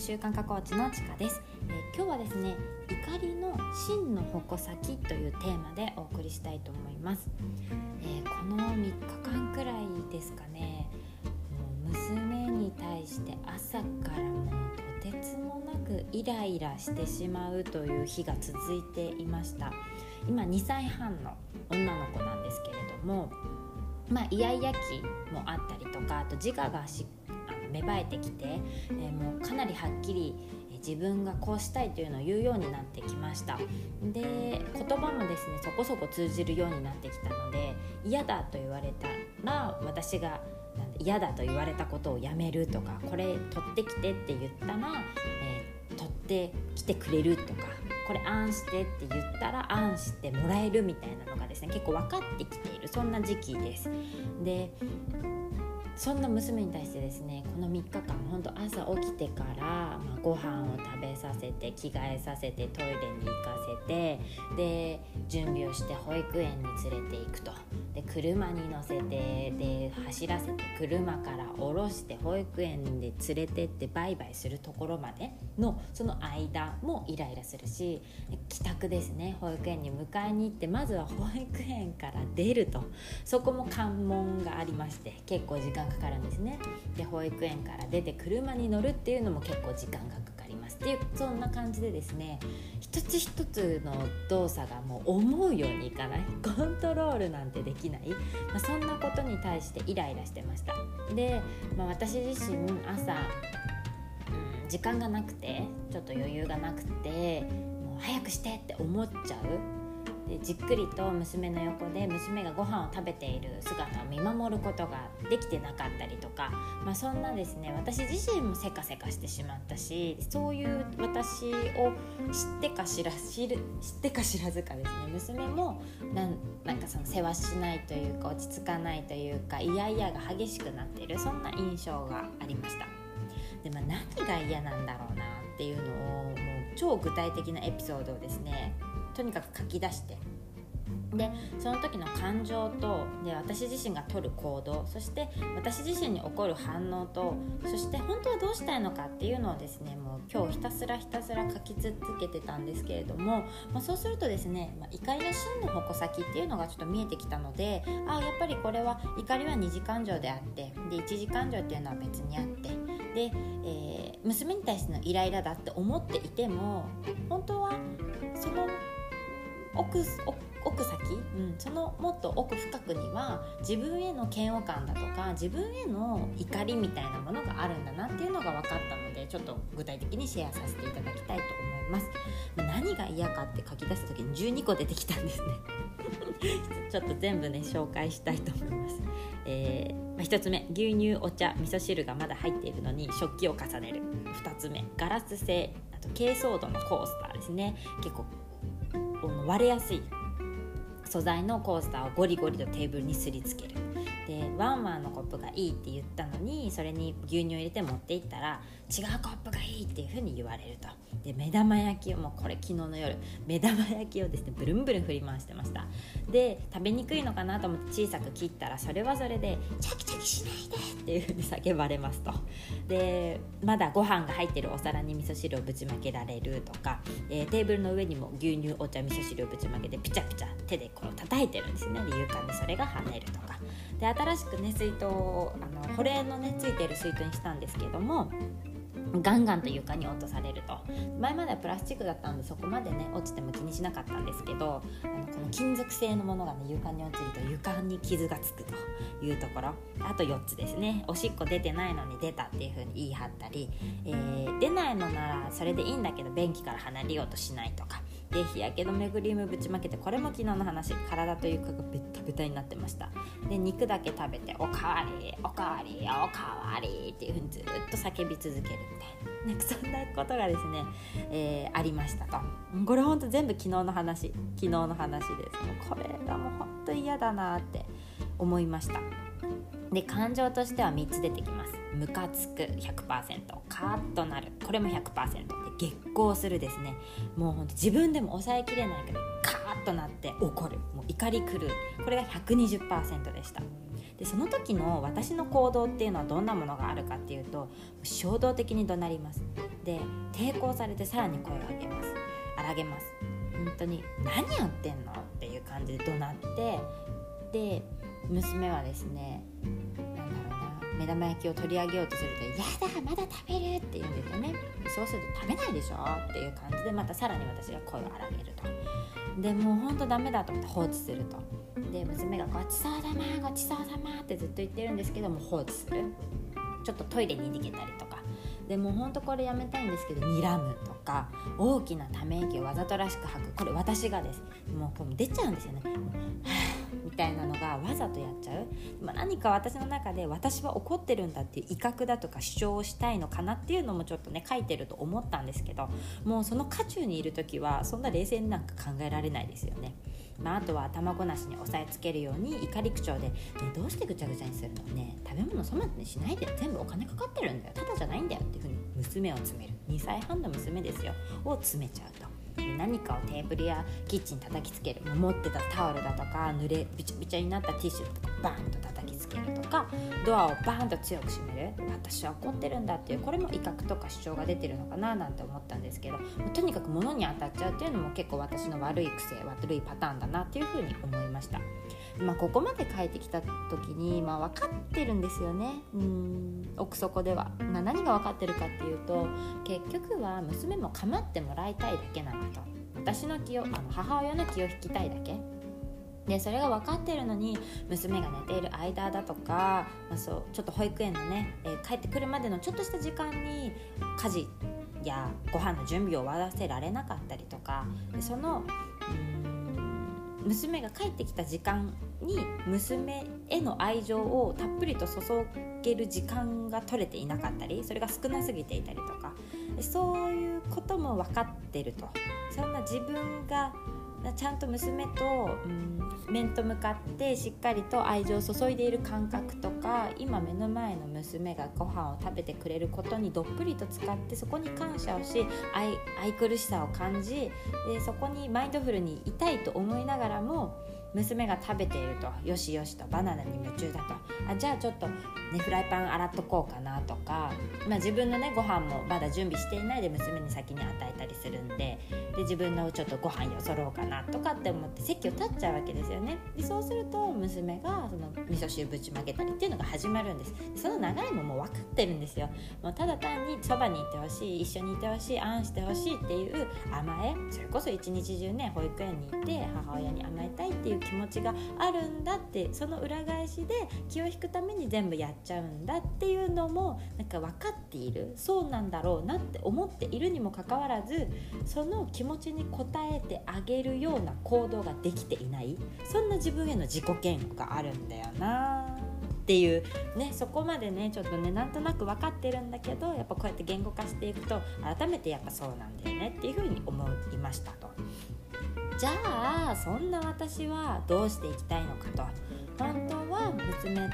ス習慣化コーチのちかです、えー、今日はですね怒りの真の矛先というテーマでお送りしたいと思います、えー、この3日間くらいですかねもう娘に対して朝からもうとてつもなくイライラしてしまうという日が続いていました。今2歳半の女の子なんですけれどもまあイヤイヤ期もあったりとかあと自我がしっ芽生えてきて、えー、もうかなりはっきり自分がこうしたいというのを言うようになってきました。で言葉もですねそこそこ通じるようになってきたので嫌だと言われたら私が嫌だと言われたことをやめるとかこれ取ってきてって言ったら、えー、取ってきてくれるとかこれあんしてって言ったらあんしてもらえるみたいなのがですね結構分かってきているそんな時期です。でそんな娘に対してですねこの3日間本当朝起きてから、まあ、ご飯を食べさせて着替えさせてトイレに行かせてで準備をして保育園に連れていくと。で車に乗せてで走らせて車から降ろして保育園で連れてってバイバイするところまでのその間もイライラするし帰宅ですね。保育園に迎えに行ってまずは保育園から出ると。そこも関門がありまして結構時間かかるんですね。で保育園から出て車に乗るっていうのも結構時間がかかあります。っていうそんな感じでですね一つ一つの動作がもう思うようにいかない。コントロールなんてできない、まあ、そんなことに対してイライラしてました。で、まあ、私自身朝、うん、時間がなくてちょっと余裕がなくてもう早くしてって思っちゃうでじっくりと娘の横で娘がご飯を食べている姿を見守ることができてなかったりとか、まあ、そんなですね私自身もせかせかしてしまったしそういう私を知ってか知ら知る知ってか知らずかですね娘もなんなんかその世話しないというか落ち着かないというかイヤイヤが激しくなっているそんな印象がありました。でまあ、何が嫌なんだろうなっていうのをもう超具体的なエピソードをですねとにかく書き出して。でその時の感情とで私自身が取る行動そして私自身に起こる反応とそして本当はどうしたいのかっていうのをですねもう今日ひたすらひたすら書き続けてたんですけれども、まあ、そうするとですね、まあ、怒りの真の矛先っていうのがちょっと見えてきたのでああやっぱりこれは怒りは二次感情であってで一次感情っていうのは別にあってで、えー、娘に対してのイライラだって思っていても本当はその奥奥先、うん、そのもっと奥深くには自分への嫌悪感だとか自分への怒りみたいなものがあるんだなっていうのが分かったのでちょっと具体的にシェアさせていただきたいと思います。何が嫌かって書き出す時に12個出てきたんですね。ちょっと全部ね紹介したいと思います、えーまあ、1つ目。牛乳お茶味噌汁がまだ入っているのに食器を重ねる。2つ目。ガラス製あと珪藻土のコースターですね。結構割れやすい素材のコースターをゴリゴリとテーブルにすりつける。でワンワンのコップがいいって言ったのにそれに牛乳を入れて持っていったら違うコップがいいっていう風に言われると。で目玉焼きをもうこれ昨日の夜目玉焼きをですねブルンブルン振り回してました。で食べにくいのかなと思って小さく切ったらそれはそれでチャキチャキしないでっていう風に叫ばれますと。でまだご飯が入ってるお皿に味噌汁をぶちまけられるとか、えー、テーブルの上にも牛乳お茶味噌汁をぶちまけてピチャピチャ手でこう叩いてるんですね。で床にそれが跳ねるとか。で新しくね水筒をあの保冷のねついている水筒にしたんですけどもガンガンと床に落とされると。前まではプラスチックだったのでそこまでね落ちても気にしなかったんですけどあのこの金属製のものがね床に落ちると床に傷がつくというところ。あと4つですね。おしっこ出てないのに出たっていう風に言い張ったり、えー、出ないのならそれでいいんだけど便器から離れようとしないとか。で日焼け止めクリームぶちまけてこれも昨日の話体というかがベタベタになってました。で肉だけ食べておかわりおかわりおかわりっていうふうにずっと叫び続けるみたいな。なんかそんなことがですね、えー、ありましたと。これほんと全部昨日の話昨日の話です。もうこれがもうほんと嫌だなって思いました。で感情としては3つ出てきます。ムカつく100%カーッとなる。これも100%激高するですね。もうほんと自分でも抑えきれないけどカーッとなって怒る。もう怒り狂う。これが120%でした。でその時の私の行動っていうのはどんなものがあるかっていうと衝動的に怒鳴ります。で抵抗されてさらに声を上げます。荒げます。本当に何やってんの？っていう感じで怒鳴ってで娘はですね目玉焼きを取り上げようとすると「やだまだ食べる」って言うんですよね。そうすると「食べないでしょ」っていう感じでまたさらに私が声を荒げると。でもうほんとダメだと思って放置すると。で娘が「ごちそうさまごちそうさま」ってずっと言ってるんですけども放置する。ちょっとトイレに逃げたりとでもほんとこれやめたいんですけど睨むとか大きなため息をわざとらしく吐く。これ私がですもうこれ出ちゃうんですよね。みたいなのがわざとやっちゃう、まあ、何か私の中で私は怒ってるんだっていう威嚇だとか主張をしたいのかなっていうのもちょっとね書いてると思ったんですけどもうその渦中にいる時はそんな冷静になんか考えられないですよね。まあ、あとは頭ごなしに押さえつけるように怒り口調で、ね「どうしてぐちゃぐちゃにするのね。食べ物粗末にしないで。全部お金かかってるんだよ。ただじゃないんだよ」っていうふうに娘を詰める2歳半の娘ですよ。を詰めちゃうと。何かをテーブルやキッチン叩きつける。持ってたタオルだとか濡れびちゃびちゃになったティッシュとかバーンと叩けるとかドアをバーンと強く閉める私は怒ってるんだっていうこれも威嚇とか主張が出てるのかななんて思ったんですけどとにかく物に当たっちゃうっていうのも結構私の悪い癖悪いパターンだなっていうふうに思いました。まあ、ここまで書いてきた時に、まあ、分かってるんですよね。うん。奥底では、まあ、何が分かってるかっていうと結局は娘も構ってもらいたいだけなんだと。私の気をあの母親の気を引きたいだけ。でそれが分かってるのに娘が寝ている間だとか、まあ、そうちょっと保育園のね、えー、帰ってくるまでのちょっとした時間に家事やご飯の準備を終わらせられなかったりとかでその娘が帰ってきた時間に娘への愛情をたっぷりと注げる時間が取れていなかったりそれが少なすぎていたりとかそういうことも分かってると。そんな自分がちゃんと娘と、うん、面と向かってしっかりと愛情を注いでいる感覚とか今目の前の娘がご飯を食べてくれることにどっぷりと使ってそこに感謝をし愛愛くるしさを感じでそこにマインドフルにいたいと思いながらも娘が食べていると。よしよしと。バナナに夢中だと。あじゃあちょっと、ね、フライパン洗っとこうかなとか、まあ、自分のねご飯もまだ準備していないで娘に先に与えたりするんで。で自分のちょっとご飯よそろうかなとかって思って席を立っちゃうわけですよね。でそうすると娘がその味噌汁ぶちまけたりっていうのが始まるんです。その流れももう分かってるんですよ。もうただ単にそばにいてほしい一緒にいてほしいあんしてほしいっていう甘え。それこそ一日中ね保育園に行って母親に甘えたいっていう気持ちがあるんだってその裏返しで気を引くために全部やっちゃうんだっていうのもなんか分かっているそうなんだろうなって思っているにもかかわらずその気持ちに応えてあげるような行動ができていないそんな自分への自己嫌悪があるんだよなっていうねそこまでねちょっとねなんとなく分かってるんだけどやっぱこうやって言語化していくと改めてやっぱそうなんだよねっていうふうに思いましたと。じゃあそんな私はどうしていきたいのかと。本当は娘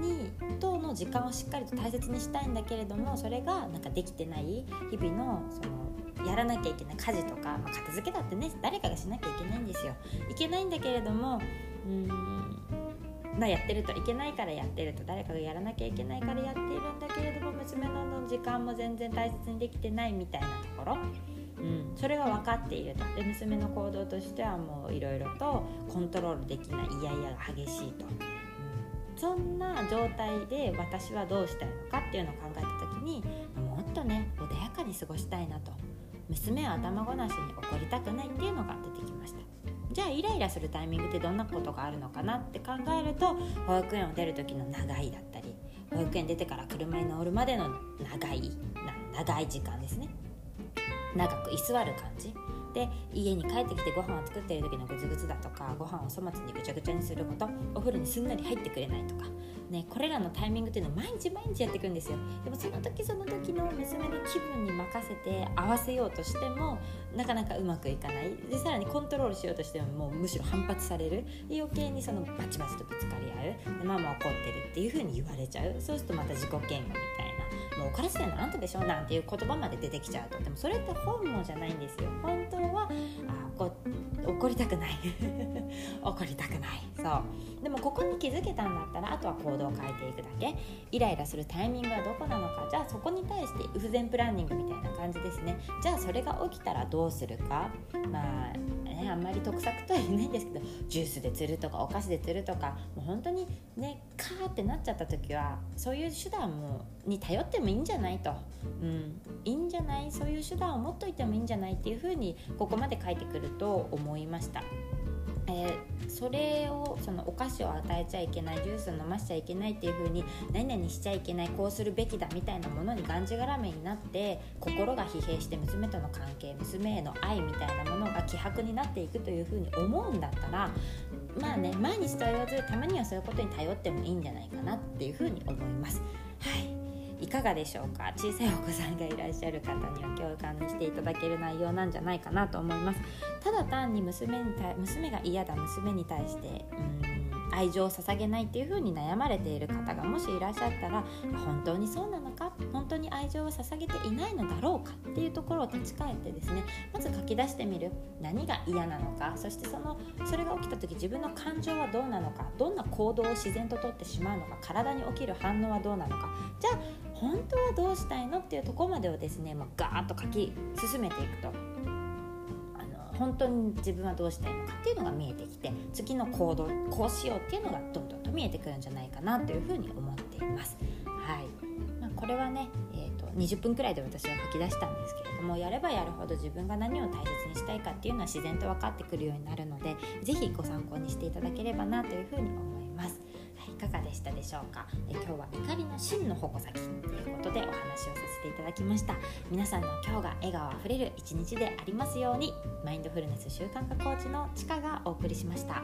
にとの時間をしっかりと大切にしたいんだけれどもそれがなんかできてない日々のそのやらなきゃいけない家事とか、まあ、片付けだってね誰かがしなきゃいけないんですよいけないんだけれどもうんまあ、やってるといけないからやってると誰かがやらなきゃいけないからやっているんだけれども娘の時間も全然大切にできてないみたいなところ。うん、それが分かっていると。で娘の行動としてはもういろいろとコントロールできないイヤイヤが激しいと、うん、そんな状態で私はどうしたいのかっていうのを考えた時にもっとね穏やかに過ごしたいなと。娘は頭ごなしに怒りたくないっていうのが出てきました。じゃあイライラするタイミングってどんなことがあるのかなって考えると保育園を出る時の長いだったり保育園出てから車に乗るまでの長い長い時間ですね。長く居座る感じ。で家に帰ってきてご飯を作っている時のグツグツだとかご飯を粗末にぐちゃぐちゃにすることお風呂にすんなり入ってくれないとか、ね、これらのタイミングっていうのを毎日毎日やっていくんですよ。でもその時その時の娘の気分に任せて合わせようとしてもなかなかうまくいかない。でさらにコントロールしようとしてももうむしろ反発される。余計にそのバチバチとぶつかり合う。でママ怒ってるっていう風に言われちゃう。そうするとまた自己嫌悪みたいな。もう怒らせてるのあんたでしょなんていう言葉まで出てきちゃうと。でもそれって本能じゃないんですよ。本当はあ怒りたくない。怒りたくない。そう。でもここに気づけたんだったらあとは行動を変えていくだけ。イライラするタイミングはどこなのか。じゃあそこに対して不全プランニングみたいな感じですね。じゃあそれが起きたらどうするか。まあねあんまり得策とは言えないんですけどジュースで釣るとかお菓子で釣るとか。もう本当にねカーってなっちゃった時はそういう手段もに頼ってもいいんじゃないと、うん、いいんじゃない？そういう手段を持っといてもいいんじゃない？っていうふうにここまで書いてくると思いました。えー、それをそのお菓子を与えちゃいけないジュースを飲ましちゃいけないっていう風に何々しちゃいけないこうするべきだみたいなものにがんじがらめになって心が疲弊して娘との関係娘への愛みたいなものが希薄になっていくという風に思うんだったらまあね毎日と言わずたまにはそういうことに頼ってもいいんじゃないかなっていう風に思います。いかがでしょうか？小さいお子さんがいらっしゃる方には共感していただける内容なんじゃないかなと思います。ただ単に娘に対娘が嫌だ娘に対してうん愛情を捧げないっていう風に悩まれている方がもしいらっしゃったら本当にそうなの本当に愛情を捧げていないのだろうかっていうところを立ち返ってですねまず書き出してみる。何が嫌なのか。そしてそのそれが起きた時自分の感情はどうなのか。どんな行動を自然ととってしまうのか。体に起きる反応はどうなのか。じゃあ本当はどうしたいのっていうところまでをですねもうガーッと書き進めていくと。本当に自分はどうしたいのかっていうのが見えてきて次の行動こうしようっていうのがどんどんと見えてくるんじゃないかなというふうに思っています。はい、これはね、えーと、20分くらいで私は書き出したんですけれどもやればやるほど自分が何を大切にしたいかっていうのは自然と分かってくるようになるので是非ご参考にしていただければなというふうに思います。いかがでしたでしょうか？え今日は怒りの真の矛先ということでお話をさせていただきました。皆さんの今日が笑顔あふれる一日でありますようにマインドフルネス習慣化コーチのちかがお送りしました。